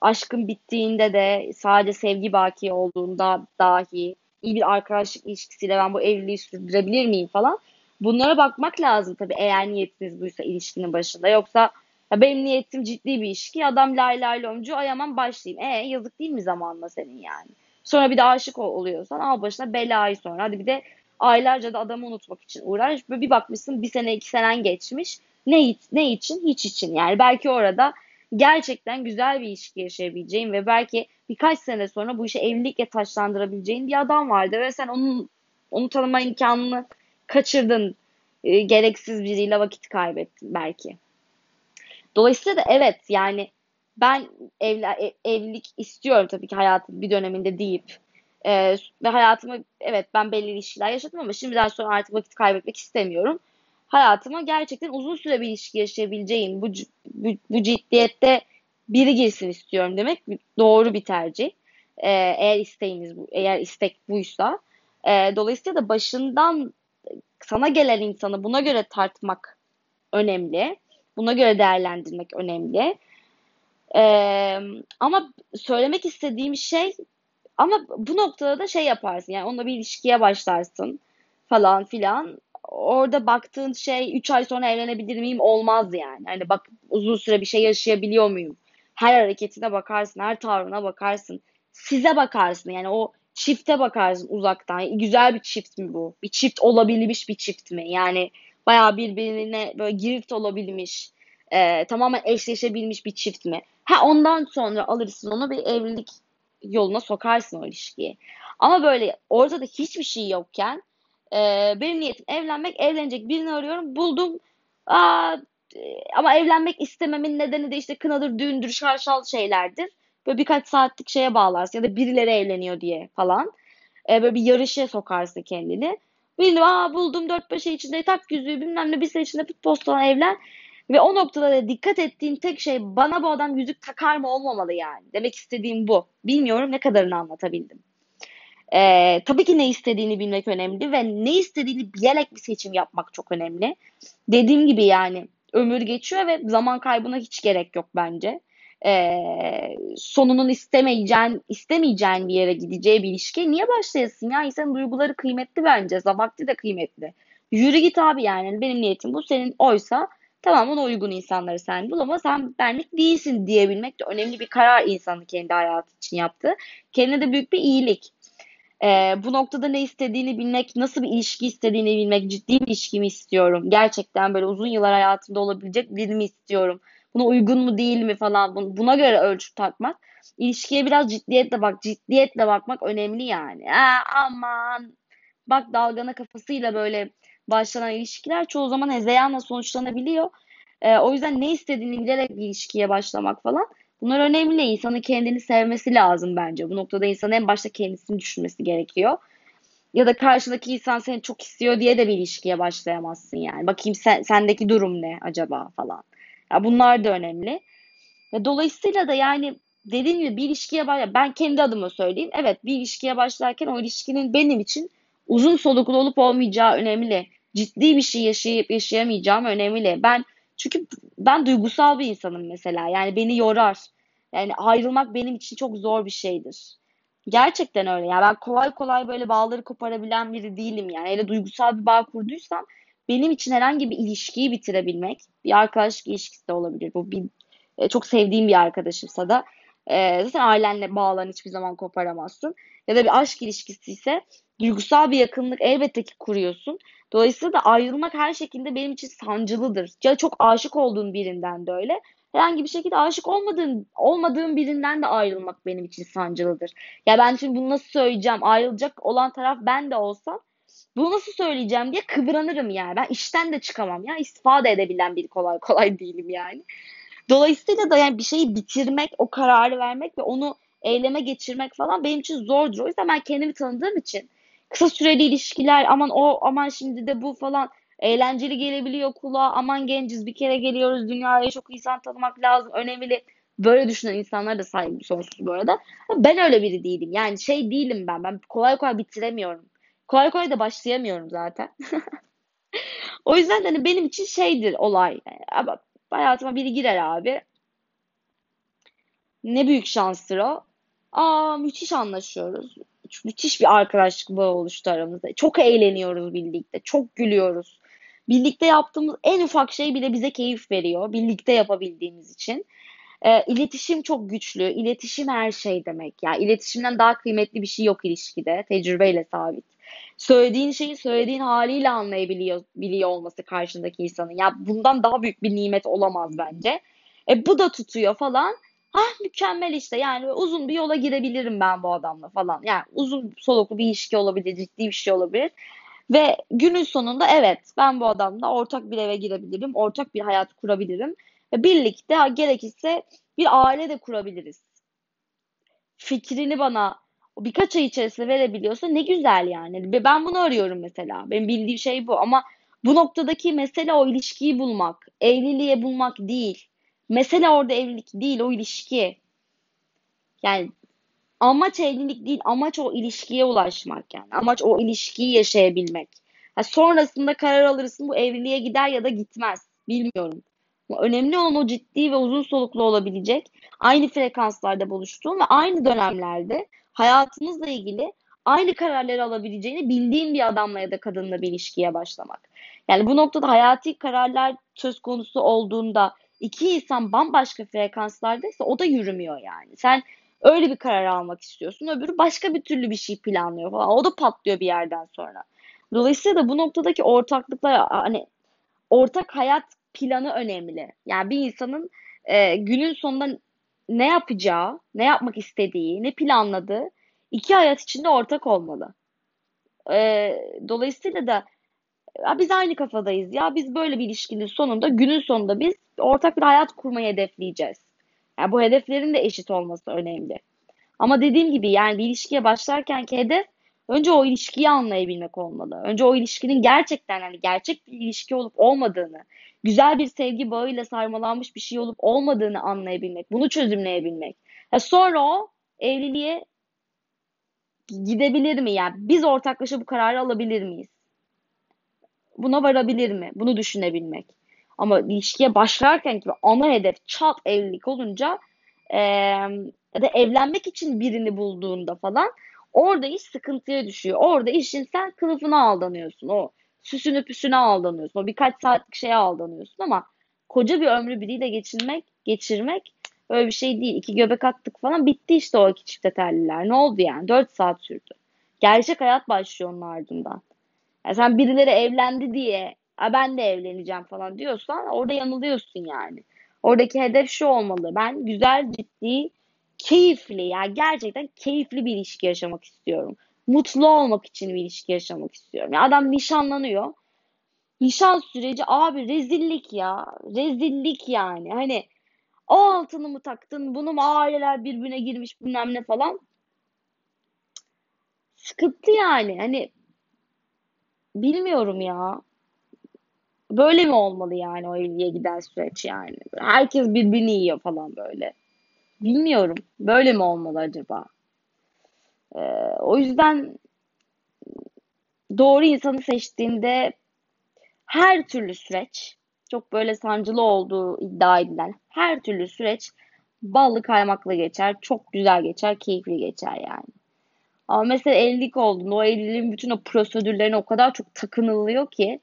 aşkın bittiğinde de sadece sevgi baki olduğunda dahi iyi bir arkadaşlık ilişkisiyle ben bu evliliği sürdürebilir miyim falan. Bunlara bakmak lazım tabii eğer niyetiniz buysa ilişkinin başında. Yoksa ya benim niyetim ciddi bir ilişki. Adam lay lay lomcu ay başlayayım. E yazık değil mi zamanla senin yani? Sonra bir de aşık oluyorsan al başına belayı sonra. Hadi bir de aylarca da adamı unutmak için uğraş. Böyle bir bakmışsın bir sene iki senen geçmiş. Ne, ne için? Hiç için. Yani belki orada gerçekten güzel bir ilişki yaşayabileceğin ve belki birkaç sene sonra bu işi evlilikle taşlandırabileceğin bir adam vardı ve sen onun onu tanıma imkanını kaçırdın. E, gereksiz biriyle vakit kaybettin belki. Dolayısıyla da evet yani ben evla, e, evlilik istiyorum tabii ki hayatım bir döneminde deyip e, ve hayatımı evet ben belli ilişkiler yaşadım ama şimdiden sonra artık vakit kaybetmek istemiyorum. Hayatıma gerçekten uzun süre bir ilişki yaşayabileceğim bu, bu, bu ciddiyette biri girsin istiyorum demek doğru bir tercih. E, eğer isteğiniz bu, eğer istek buysa. E, dolayısıyla da başından sana gelen insanı buna göre tartmak önemli. Buna göre değerlendirmek önemli. Ee, ama söylemek istediğim şey ama bu noktada da şey yaparsın yani onunla bir ilişkiye başlarsın falan filan. Orada baktığın şey 3 ay sonra evlenebilir miyim olmaz yani. Hani bak uzun süre bir şey yaşayabiliyor muyum? Her hareketine bakarsın, her tavrına bakarsın. Size bakarsın yani o çifte bakarsın uzaktan. Güzel bir çift mi bu? Bir çift olabilmiş bir çift mi? Yani bayağı birbirine böyle girift olabilmiş, e, tamamen eşleşebilmiş bir çift mi? Ha ondan sonra alırsın onu bir evlilik yoluna sokarsın o ilişkiyi. Ama böyle ortada hiçbir şey yokken e, benim niyetim evlenmek, evlenecek birini arıyorum, buldum. Aa, ama evlenmek istememin nedeni de işte kınadır, düğündür, şarşal şeylerdir. Böyle birkaç saatlik şeye bağlarsın ya da birileri evleniyor diye falan. E, böyle bir yarışa sokarsın kendini. Bildim aa buldum 4-5 ay içinde tak yüzüğü bilmem ne bir sene içinde postadan evlen. Ve o noktada da dikkat ettiğim tek şey bana bu adam yüzük takar mı olmamalı yani. Demek istediğim bu. Bilmiyorum ne kadarını anlatabildim. Ee, tabii ki ne istediğini bilmek önemli ve ne istediğini bilerek bir seçim yapmak çok önemli. Dediğim gibi yani ömür geçiyor ve zaman kaybına hiç gerek yok bence e, sonunun istemeyeceğin, istemeyeceğin bir yere gideceği bir ilişki niye başlayasın ya? İnsanın duyguları kıymetli bence. Vakti de kıymetli. Yürü git abi yani. Benim niyetim bu. Senin oysa tamam ona uygun insanları sen bul ama sen benlik değilsin diyebilmek de önemli bir karar insanı kendi hayatı için yaptı. Kendine de büyük bir iyilik. Ee, bu noktada ne istediğini bilmek, nasıl bir ilişki istediğini bilmek, ciddi bir ilişki mi istiyorum? Gerçekten böyle uzun yıllar hayatımda olabilecek birini istiyorum? Buna uygun mu değil mi falan buna göre ölçüp takmak. İlişkiye biraz ciddiyetle bak. Ciddiyetle bakmak önemli yani. Aa, aman bak dalgana kafasıyla böyle başlanan ilişkiler çoğu zaman hezeyanla sonuçlanabiliyor. Ee, o yüzden ne istediğini bilerek bir ilişkiye başlamak falan bunlar önemli. İnsanın kendini sevmesi lazım bence. Bu noktada insanın en başta kendisini düşünmesi gerekiyor. Ya da karşındaki insan seni çok istiyor diye de bir ilişkiye başlayamazsın yani. Bakayım sen, sendeki durum ne acaba falan. Ya bunlar da önemli. Ve dolayısıyla da yani dediğim gibi bir ilişkiye başlar. Ben kendi adıma söyleyeyim. Evet bir ilişkiye başlarken o ilişkinin benim için uzun soluklu olup olmayacağı önemli. Ciddi bir şey yaşayıp yaşayamayacağım önemli. Ben çünkü ben duygusal bir insanım mesela. Yani beni yorar. Yani ayrılmak benim için çok zor bir şeydir. Gerçekten öyle. Yani ben kolay kolay böyle bağları koparabilen biri değilim yani. Hele duygusal bir bağ kurduysam benim için herhangi bir ilişkiyi bitirebilmek, bir arkadaşlık ilişkisi de olabilir. Bu bir e, çok sevdiğim bir arkadaşımsa da e, zaten ailenle bağlan hiçbir zaman koparamazsın. Ya da bir aşk ilişkisi ise duygusal bir yakınlık elbette ki kuruyorsun. Dolayısıyla da ayrılmak her şekilde benim için sancılıdır. Ya çok aşık olduğun birinden de öyle. Herhangi bir şekilde aşık olmadığın olmadığım birinden de ayrılmak benim için sancılıdır. Ya ben şimdi bunu nasıl söyleyeceğim? Ayrılacak olan taraf ben de olsam bunu nasıl söyleyeceğim diye kıvranırım yani. Ben işten de çıkamam ya. İstifa da edebilen bir kolay kolay değilim yani. Dolayısıyla da yani bir şeyi bitirmek, o kararı vermek ve onu eyleme geçirmek falan benim için zordur. O yüzden ben kendimi tanıdığım için kısa süreli ilişkiler aman o aman şimdi de bu falan eğlenceli gelebiliyor kulağa. Aman genciz bir kere geliyoruz dünyaya çok insan tanımak lazım önemli. Böyle düşünen insanlar da saygı sonsuz bu arada. Ben öyle biri değilim. Yani şey değilim ben. Ben kolay kolay bitiremiyorum. Kolay kolay da başlayamıyorum zaten. o yüzden hani benim için şeydir olay. Ama hayatıma biri girer abi. Ne büyük şanstır o. Aa müthiş anlaşıyoruz. Müthiş bir arkadaşlık bağı oluştu aramızda. Çok eğleniyoruz birlikte. Çok gülüyoruz. birlikte yaptığımız en ufak şey bile bize keyif veriyor. Birlikte yapabildiğimiz için. E, iletişim çok güçlü. İletişim her şey demek. Yani iletişimden daha kıymetli bir şey yok ilişkide. Tecrübeyle sabit. Söylediğin şeyi söylediğin haliyle anlayabiliyor biliyor olması karşındaki insanın. Ya bundan daha büyük bir nimet olamaz bence. E bu da tutuyor falan. Ah mükemmel işte yani uzun bir yola girebilirim ben bu adamla falan. Yani uzun soluklu bir ilişki olabilir, ciddi bir şey olabilir. Ve günün sonunda evet ben bu adamla ortak bir eve girebilirim, ortak bir hayat kurabilirim. Ve birlikte gerekirse bir aile de kurabiliriz. Fikrini bana birkaç ay içerisinde verebiliyorsa ne güzel yani. Ben bunu arıyorum mesela. Benim bildiğim şey bu ama bu noktadaki mesele o ilişkiyi bulmak, evliliğe bulmak değil. Mesele orada evlilik değil, o ilişki. Yani amaç evlilik değil, amaç o ilişkiye ulaşmak yani. Amaç o ilişkiyi yaşayabilmek. Ha, sonrasında karar alırsın bu evliliğe gider ya da gitmez. Bilmiyorum. Önemli olan o ciddi ve uzun soluklu olabilecek, aynı frekanslarda buluştuğun ve aynı dönemlerde hayatınızla ilgili aynı kararları alabileceğini bildiğin bir adamla ya da kadınla bir ilişkiye başlamak. Yani bu noktada hayati kararlar söz konusu olduğunda iki insan bambaşka frekanslardaysa o da yürümüyor yani. Sen öyle bir karar almak istiyorsun. Öbürü başka bir türlü bir şey planlıyor falan. O da patlıyor bir yerden sonra. Dolayısıyla da bu noktadaki ortaklıklar hani ortak hayat planı önemli. Yani bir insanın e, günün sonunda ne yapacağı, ne yapmak istediği, ne planladığı iki hayat içinde ortak olmalı. E, dolayısıyla da ya biz aynı kafadayız ya biz böyle bir ilişkinin sonunda günün sonunda biz ortak bir hayat kurmayı hedefleyeceğiz. Yani bu hedeflerin de eşit olması önemli. Ama dediğim gibi yani bir ilişkiye başlarkenki hedef önce o ilişkiyi anlayabilmek olmalı. Önce o ilişkinin gerçekten hani gerçek bir ilişki olup olmadığını, güzel bir sevgi bağıyla sarmalanmış bir şey olup olmadığını anlayabilmek, bunu çözümleyebilmek. Ya sonra o evliliğe gidebilir mi? Yani biz ortaklaşa bu kararı alabilir miyiz? Buna varabilir mi? Bunu düşünebilmek. Ama ilişkiye başlarken gibi ana hedef çat evlilik olunca e, ya da evlenmek için birini bulduğunda falan orada iş sıkıntıya düşüyor. Orada işin sen kılıfına aldanıyorsun. O süsünü püsüne aldanıyorsun. O birkaç saatlik şeye aldanıyorsun ama koca bir ömrü biriyle geçirmek, geçirmek öyle bir şey değil. İki göbek attık falan bitti işte o iki çifte terliler. Ne oldu yani? Dört saat sürdü. Gerçek hayat başlıyor onun ardından. Yani sen birileri evlendi diye ben de evleneceğim falan diyorsan orada yanılıyorsun yani. Oradaki hedef şu olmalı. Ben güzel, ciddi, keyifli yani gerçekten keyifli bir ilişki yaşamak istiyorum mutlu olmak için bir ilişki yaşamak istiyorum. Ya adam nişanlanıyor. Nişan süreci abi rezillik ya. Rezillik yani. Hani o altını mı taktın? Bunu mu aileler birbirine girmiş bilmem ne falan. Sıkıntı yani. Hani bilmiyorum ya. Böyle mi olmalı yani o evliliğe giden süreç yani? Herkes birbirini yiyor falan böyle. Bilmiyorum. Böyle mi olmalı acaba? Ee, o yüzden doğru insanı seçtiğinde her türlü süreç çok böyle sancılı olduğu iddia edilen her türlü süreç ballı kaymakla geçer. Çok güzel geçer, keyifli geçer yani. Ama mesela evlilik olduğunda o evliliğin bütün o prosedürlerine o kadar çok takınılıyor ki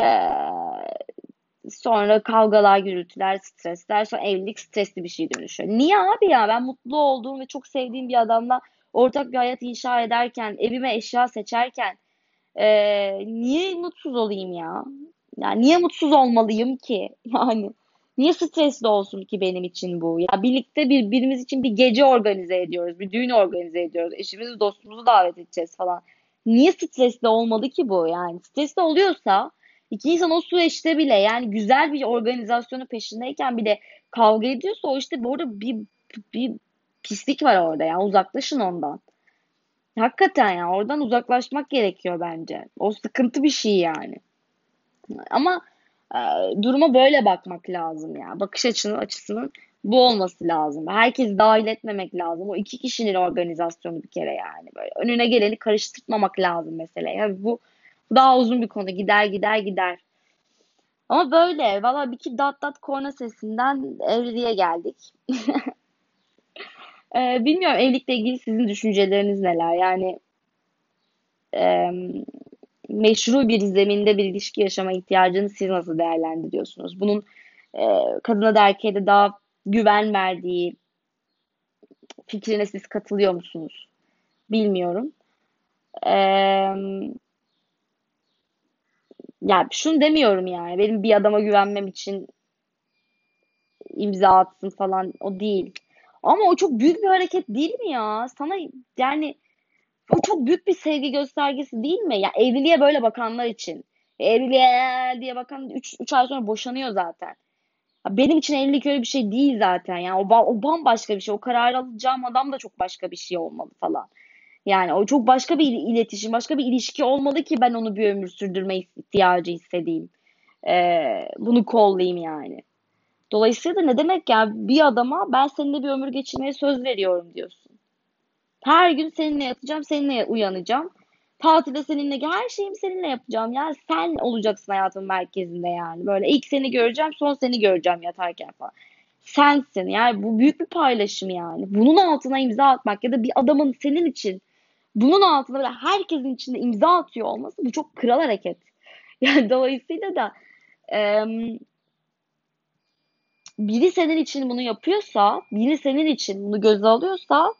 ee, sonra kavgalar, gürültüler, stresler sonra evlilik stresli bir şey dönüşüyor. Niye abi ya ben mutlu olduğum ve çok sevdiğim bir adamla ortak bir hayat inşa ederken, evime eşya seçerken e, niye mutsuz olayım ya? Yani niye mutsuz olmalıyım ki? Yani niye stresli olsun ki benim için bu? Ya birlikte birbirimiz için bir gece organize ediyoruz, bir düğün organize ediyoruz. Eşimizi, dostumuzu davet edeceğiz falan. Niye stresli olmalı ki bu? Yani stresli oluyorsa iki insan o süreçte bile yani güzel bir organizasyonu peşindeyken bile kavga ediyorsa o işte bu arada bir, bir pislik var orada ya. Uzaklaşın ondan. Hakikaten ya oradan uzaklaşmak gerekiyor bence. O sıkıntı bir şey yani. Ama duruma böyle bakmak lazım ya. Bakış açının açısının bu olması lazım. Herkes dahil etmemek lazım. O iki kişinin organizasyonu bir kere yani. Böyle önüne geleni karıştırmamak lazım mesela. Yani bu daha uzun bir konu. Gider gider gider. Ama böyle. Valla bir iki dat dat korna sesinden evliliğe geldik. Ee, bilmiyorum evlilikle ilgili sizin düşünceleriniz neler? Yani e, meşru bir zeminde bir ilişki yaşama ihtiyacını siz nasıl değerlendiriyorsunuz? Bunun e, kadına da erkeğe de daha güven verdiği fikrine siz katılıyor musunuz? Bilmiyorum. Ee, yani şunu demiyorum yani. Benim bir adama güvenmem için imza atsın falan o değil. Ama o çok büyük bir hareket değil mi ya? Sana yani o çok büyük bir sevgi göstergesi değil mi? Ya evliliğe böyle bakanlar için. Evliliğe diye bakan 3 ay sonra boşanıyor zaten. Benim için evlilik öyle bir şey değil zaten. Yani o, o bambaşka bir şey. O kararı alacağım adam da çok başka bir şey olmalı falan. Yani o çok başka bir iletişim, başka bir ilişki olmalı ki ben onu bir ömür sürdürme ihtiyacı hissedeyim. Ee, bunu kollayayım yani. Dolayısıyla da ne demek ya bir adama ben seninle bir ömür geçirmeye söz veriyorum diyorsun. Her gün seninle yatacağım, seninle uyanacağım. Tatilde seninle, her şeyimi seninle yapacağım. Yani sen olacaksın hayatın merkezinde yani. Böyle ilk seni göreceğim, son seni göreceğim yatarken falan. Sensin. Yani bu büyük bir paylaşım yani. Bunun altına imza atmak ya da bir adamın senin için bunun altına böyle herkesin içinde imza atıyor olması bu çok kral hareket. Yani dolayısıyla da e, biri senin için bunu yapıyorsa, biri senin için bunu göze alıyorsa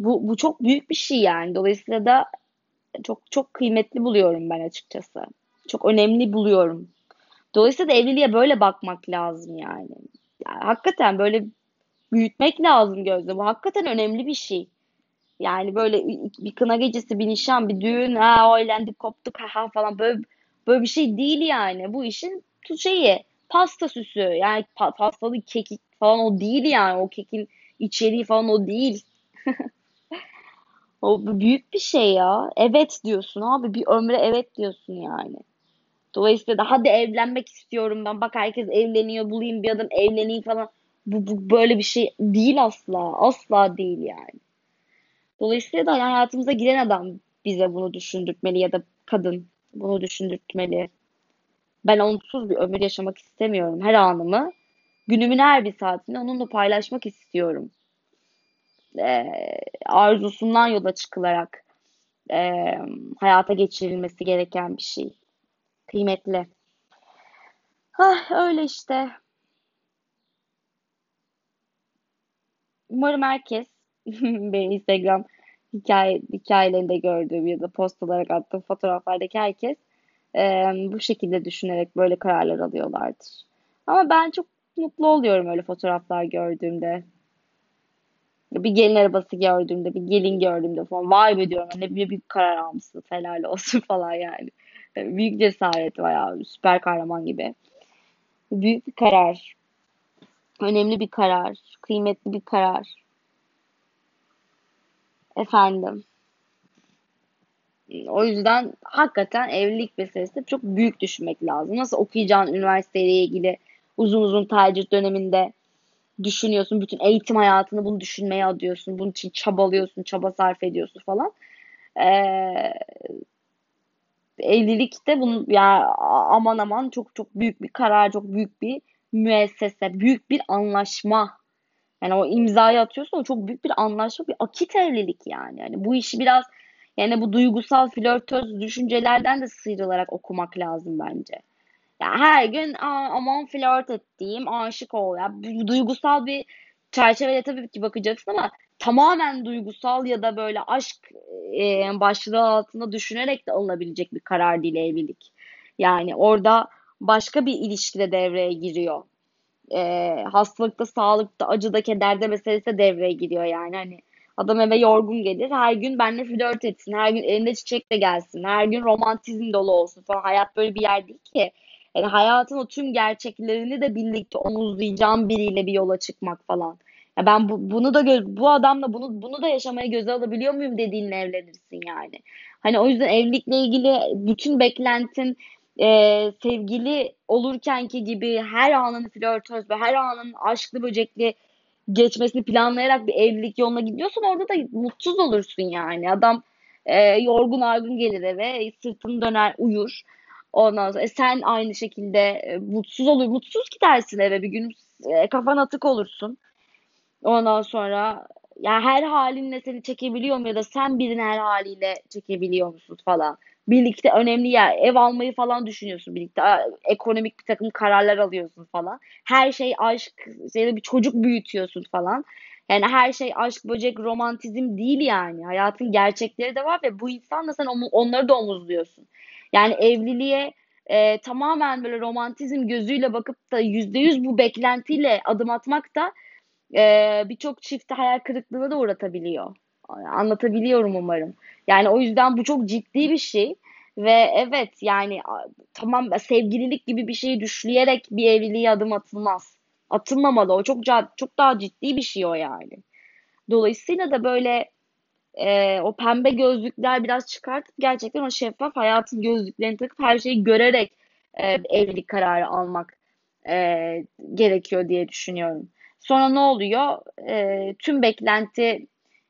bu, bu çok büyük bir şey yani. Dolayısıyla da çok çok kıymetli buluyorum ben açıkçası. Çok önemli buluyorum. Dolayısıyla da evliliğe böyle bakmak lazım yani. yani hakikaten böyle büyütmek lazım gözle. Bu hakikaten önemli bir şey. Yani böyle bir kına gecesi, bir nişan, bir düğün, ha o koptuk, ha falan böyle böyle bir şey değil yani. Bu işin şeyi, pasta süsü. Yani pa pastalı kekik falan o değil yani. O kekin içeriği falan o değil. O büyük bir şey ya. Evet diyorsun abi. Bir ömre evet diyorsun yani. Dolayısıyla da hadi evlenmek istiyorum ben. Bak herkes evleniyor. Bulayım bir adam evleneyim falan. Bu, bu böyle bir şey değil asla. Asla değil yani. Dolayısıyla da hayatımıza giren adam bize bunu düşündürtmeli ya da kadın bunu düşündürtmeli. Ben onsuz bir ömür yaşamak istemiyorum. Her anımı, günümün her bir saatini onunla paylaşmak istiyorum e, arzusundan yola çıkılarak e, hayata geçirilmesi gereken bir şey. Kıymetli. Ah, öyle işte. Umarım herkes benim Instagram hikaye, hikayelerinde gördüğüm ya da post olarak attığım fotoğraflardaki herkes e, bu şekilde düşünerek böyle kararlar alıyorlardır. Ama ben çok mutlu oluyorum öyle fotoğraflar gördüğümde. Bir gelin arabası gördüğümde, bir gelin gördüğümde falan vay be diyorum. Ne bir karar almışsın helal olsun falan yani. Büyük cesaret bayağı süper kahraman gibi. Büyük bir karar. Önemli bir karar. Kıymetli bir karar. Efendim. O yüzden hakikaten evlilik meselesi çok büyük düşünmek lazım. Nasıl okuyacağın üniversiteyle ilgili uzun uzun tercih döneminde düşünüyorsun. Bütün eğitim hayatını bunu düşünmeye adıyorsun. Bunun için çabalıyorsun, çaba sarf ediyorsun falan. Ee, evlilikte bunun ya aman aman çok çok büyük bir karar, çok büyük bir müessese, büyük bir anlaşma. Yani o imzayı atıyorsun o çok büyük bir anlaşma, bir akit evlilik yani. Yani bu işi biraz yani bu duygusal flörtöz düşüncelerden de sıyrılarak okumak lazım bence. Ya her gün aman flört ettiğim, aşık ol. Ya bu duygusal bir çerçevede tabii ki bakacaksın ama tamamen duygusal ya da böyle aşk e, başlığı altında düşünerek de alınabilecek bir karar değil evlilik. Yani orada başka bir ilişkide devreye giriyor. E, hastalıkta, sağlıkta, acıda, kederde meselesi devreye giriyor yani. Hani adam eve yorgun gelir. Her gün benimle flört etsin. Her gün elinde çiçek de gelsin. Her gün romantizm dolu olsun falan. Hayat böyle bir yer değil ki. Yani hayatın o tüm gerçeklerini de birlikte omuzlayacağım biriyle bir yola çıkmak falan. Ya ben bu, bunu da göz, bu adamla bunu bunu da yaşamaya göze alabiliyor muyum dediğinle evlenirsin yani. Hani o yüzden evlilikle ilgili bütün beklentin e, sevgili olurkenki gibi her anın flörtöz ve her anın aşklı böcekli geçmesini planlayarak bir evlilik yoluna gidiyorsan orada da mutsuz olursun yani. Adam e, yorgun argın gelir eve, sırtını döner, uyur. Ondan sonra e, sen aynı şekilde e, mutsuz olur. Mutsuz gidersin eve bir gün. E, kafan atık olursun. Ondan sonra yani her halinle seni çekebiliyor mu ya da sen birini her haliyle çekebiliyor musun falan. Birlikte önemli yer, ev almayı falan düşünüyorsun birlikte. Ekonomik bir takım kararlar alıyorsun falan. Her şey aşk, seni bir çocuk büyütüyorsun falan. Yani her şey aşk, böcek, romantizm değil yani. Hayatın gerçekleri de var ve bu insanla sen onları da omuzluyorsun. Yani evliliğe e, tamamen böyle romantizm gözüyle bakıp da yüzde yüz bu beklentiyle adım atmak da e, birçok çifte hayal kırıklığına da uğratabiliyor. Anlatabiliyorum umarım. Yani o yüzden bu çok ciddi bir şey. Ve evet yani tamam sevgililik gibi bir şeyi düşleyerek bir evliliğe adım atılmaz. Atılmamalı. O çok çok daha ciddi bir şey o yani. Dolayısıyla da böyle e, o pembe gözlükler biraz çıkartıp gerçekten o şeffaf hayatın gözlüklerini takıp her şeyi görerek e, evlilik kararı almak e, gerekiyor diye düşünüyorum. Sonra ne oluyor? E, tüm beklenti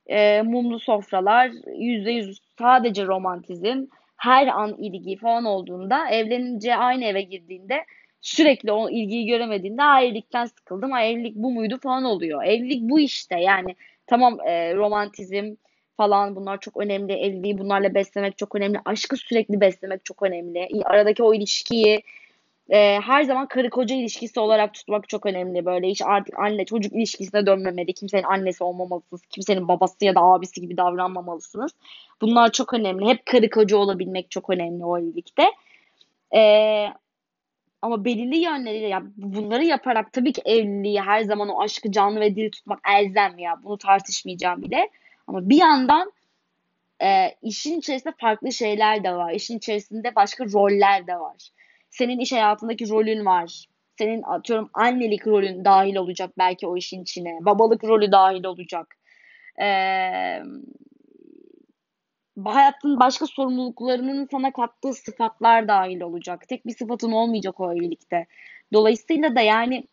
e, mumlu sofralar, yüzde yüz sadece romantizm, her an ilgi falan olduğunda evlenince aynı eve girdiğinde sürekli o ilgiyi göremediğinde ha evlilikten sıkıldım, ha evlilik bu muydu falan oluyor. Evlilik bu işte yani tamam e, romantizm falan bunlar çok önemli. Evliliği bunlarla beslemek çok önemli. Aşkı sürekli beslemek çok önemli. Aradaki o ilişkiyi e, her zaman karı koca ilişkisi olarak tutmak çok önemli. Böyle hiç artık anne çocuk ilişkisine dönmemeli. Kimsenin annesi olmamalısınız. Kimsenin babası ya da abisi gibi davranmamalısınız. Bunlar çok önemli. Hep karı koca olabilmek çok önemli o evlilikte. E, ama belirli yönleriyle ya bunları yaparak tabii ki evliliği her zaman o aşkı canlı ve diri tutmak elzem ya. Bunu tartışmayacağım bile. Ama bir yandan e, işin içerisinde farklı şeyler de var. İşin içerisinde başka roller de var. Senin iş hayatındaki rolün var. Senin atıyorum annelik rolün dahil olacak belki o işin içine. Babalık rolü dahil olacak. Ee, hayatın başka sorumluluklarının sana kattığı sıfatlar dahil olacak. Tek bir sıfatın olmayacak o evlilikte. Dolayısıyla da yani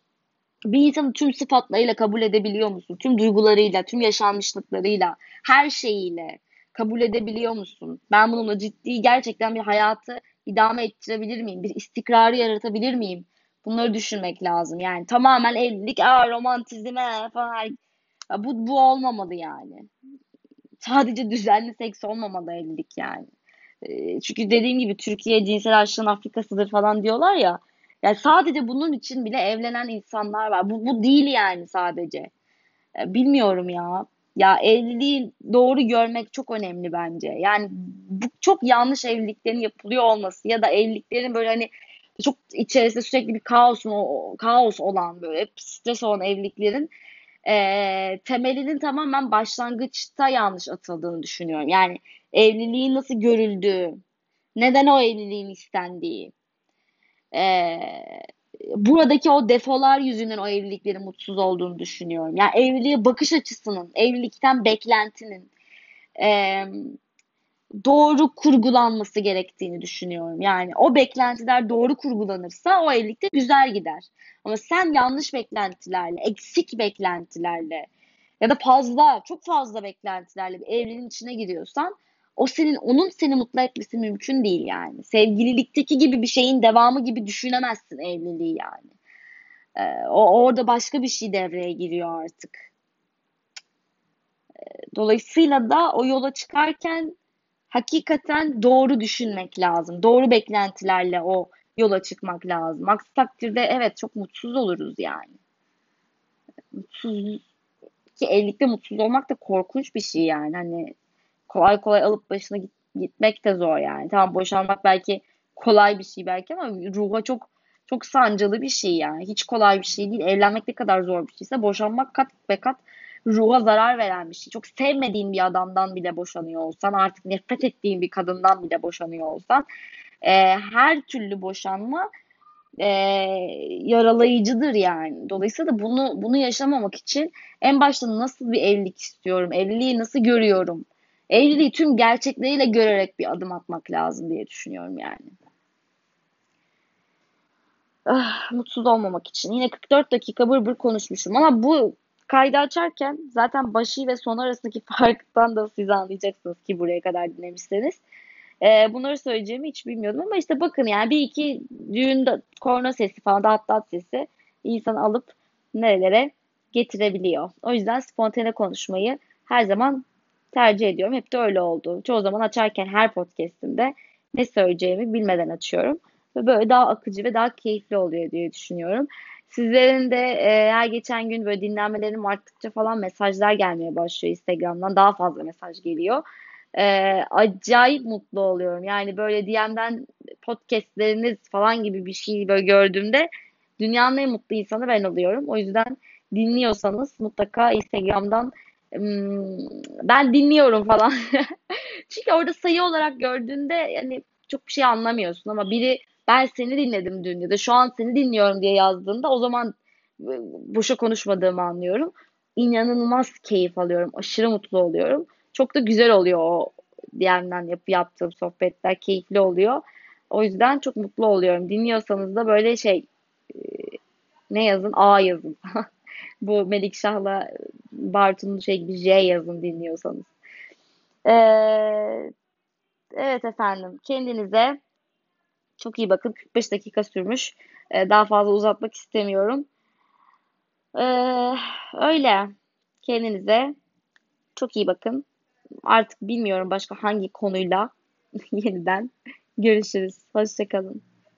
bir insanı tüm sıfatlarıyla kabul edebiliyor musun? Tüm duygularıyla, tüm yaşanmışlıklarıyla, her şeyiyle kabul edebiliyor musun? Ben bununla ciddi gerçekten bir hayatı idame ettirebilir miyim? Bir istikrarı yaratabilir miyim? Bunları düşünmek lazım. Yani tamamen evlilik, aa romantizme falan. Bu, bu olmamalı yani. Sadece düzenli seks olmamalı evlilik yani. Çünkü dediğim gibi Türkiye cinsel açlığın Afrikasıdır falan diyorlar ya. Yani sadece bunun için bile evlenen insanlar var. Bu, bu değil yani sadece. Bilmiyorum ya. Ya evliliği doğru görmek çok önemli bence. Yani bu çok yanlış evliliklerin yapılıyor olması ya da evliliklerin böyle hani çok içerisinde sürekli bir kaosun o, kaos olan böyle hep stres olan evliliklerin e, temelinin tamamen başlangıçta yanlış atıldığını düşünüyorum. Yani evliliğin nasıl görüldüğü, neden o evliliğin istendiği, e, buradaki o defolar yüzünden o evliliklerin mutsuz olduğunu düşünüyorum. Yani evliliğe bakış açısının, evlilikten beklentinin e, doğru kurgulanması gerektiğini düşünüyorum. Yani o beklentiler doğru kurgulanırsa o evlilikte güzel gider. Ama sen yanlış beklentilerle, eksik beklentilerle ya da fazla, çok fazla beklentilerle bir evliliğin içine giriyorsan o senin onun seni mutlu etmesi mümkün değil yani. Sevgililikteki gibi bir şeyin devamı gibi düşünemezsin evliliği yani. Ee, o orada başka bir şey devreye giriyor artık. Ee, dolayısıyla da o yola çıkarken hakikaten doğru düşünmek lazım. Doğru beklentilerle o yola çıkmak lazım. Aksi takdirde evet çok mutsuz oluruz yani. Mutsuz ki evlilikte mutsuz olmak da korkunç bir şey yani. Hani kolay kolay alıp başına git, gitmek de zor yani. Tamam boşanmak belki kolay bir şey belki ama ruha çok çok sancılı bir şey yani. Hiç kolay bir şey değil. Evlenmek ne kadar zor bir şeyse boşanmak kat be kat ruha zarar veren bir şey. Çok sevmediğin bir adamdan bile boşanıyor olsan, artık nefret ettiğin bir kadından bile boşanıyor olsan, e, her türlü boşanma e, yaralayıcıdır yani. Dolayısıyla bunu bunu yaşamamak için en başta nasıl bir evlilik istiyorum, evliliği nasıl görüyorum, evliliği tüm gerçekleriyle görerek bir adım atmak lazım diye düşünüyorum yani. Ah, mutsuz olmamak için. Yine 44 dakika bır bır konuşmuşum ama bu kaydı açarken zaten başı ve sonu arasındaki farktan da siz anlayacaksınız ki buraya kadar dinlemişseniz. Ee, bunları söyleyeceğimi hiç bilmiyordum ama işte bakın yani bir iki düğün korna sesi falan da hat sesi insan alıp nerelere getirebiliyor. O yüzden spontane konuşmayı her zaman tercih ediyorum. Hep de öyle oldu. Çoğu zaman açarken her podcast'imde ne söyleyeceğimi bilmeden açıyorum. Ve böyle daha akıcı ve daha keyifli oluyor diye düşünüyorum. Sizlerin de e, her geçen gün böyle dinlenmelerim arttıkça falan mesajlar gelmeye başlıyor Instagram'dan. Daha fazla mesaj geliyor. E, acayip mutlu oluyorum. Yani böyle DM'den podcastleriniz falan gibi bir şey böyle gördüğümde dünyanın en mutlu insanı ben oluyorum. O yüzden dinliyorsanız mutlaka Instagram'dan ben dinliyorum falan. Çünkü orada sayı olarak gördüğünde yani çok bir şey anlamıyorsun ama biri ben seni dinledim dün ya da şu an seni dinliyorum diye yazdığında o zaman boşa konuşmadığımı anlıyorum. İnanılmaz keyif alıyorum. Aşırı mutlu oluyorum. Çok da güzel oluyor o DM'den yap, yaptığım sohbetler. Keyifli oluyor. O yüzden çok mutlu oluyorum. Dinliyorsanız da böyle şey ne yazın? A yazın. Bu Melikşah'la Bartu'nun şey gibi J yazın dinliyorsanız. Ee, evet efendim. Kendinize çok iyi bakın. 45 dakika sürmüş. Ee, daha fazla uzatmak istemiyorum. Ee, öyle. Kendinize çok iyi bakın. Artık bilmiyorum başka hangi konuyla yeniden görüşürüz. Hoşçakalın.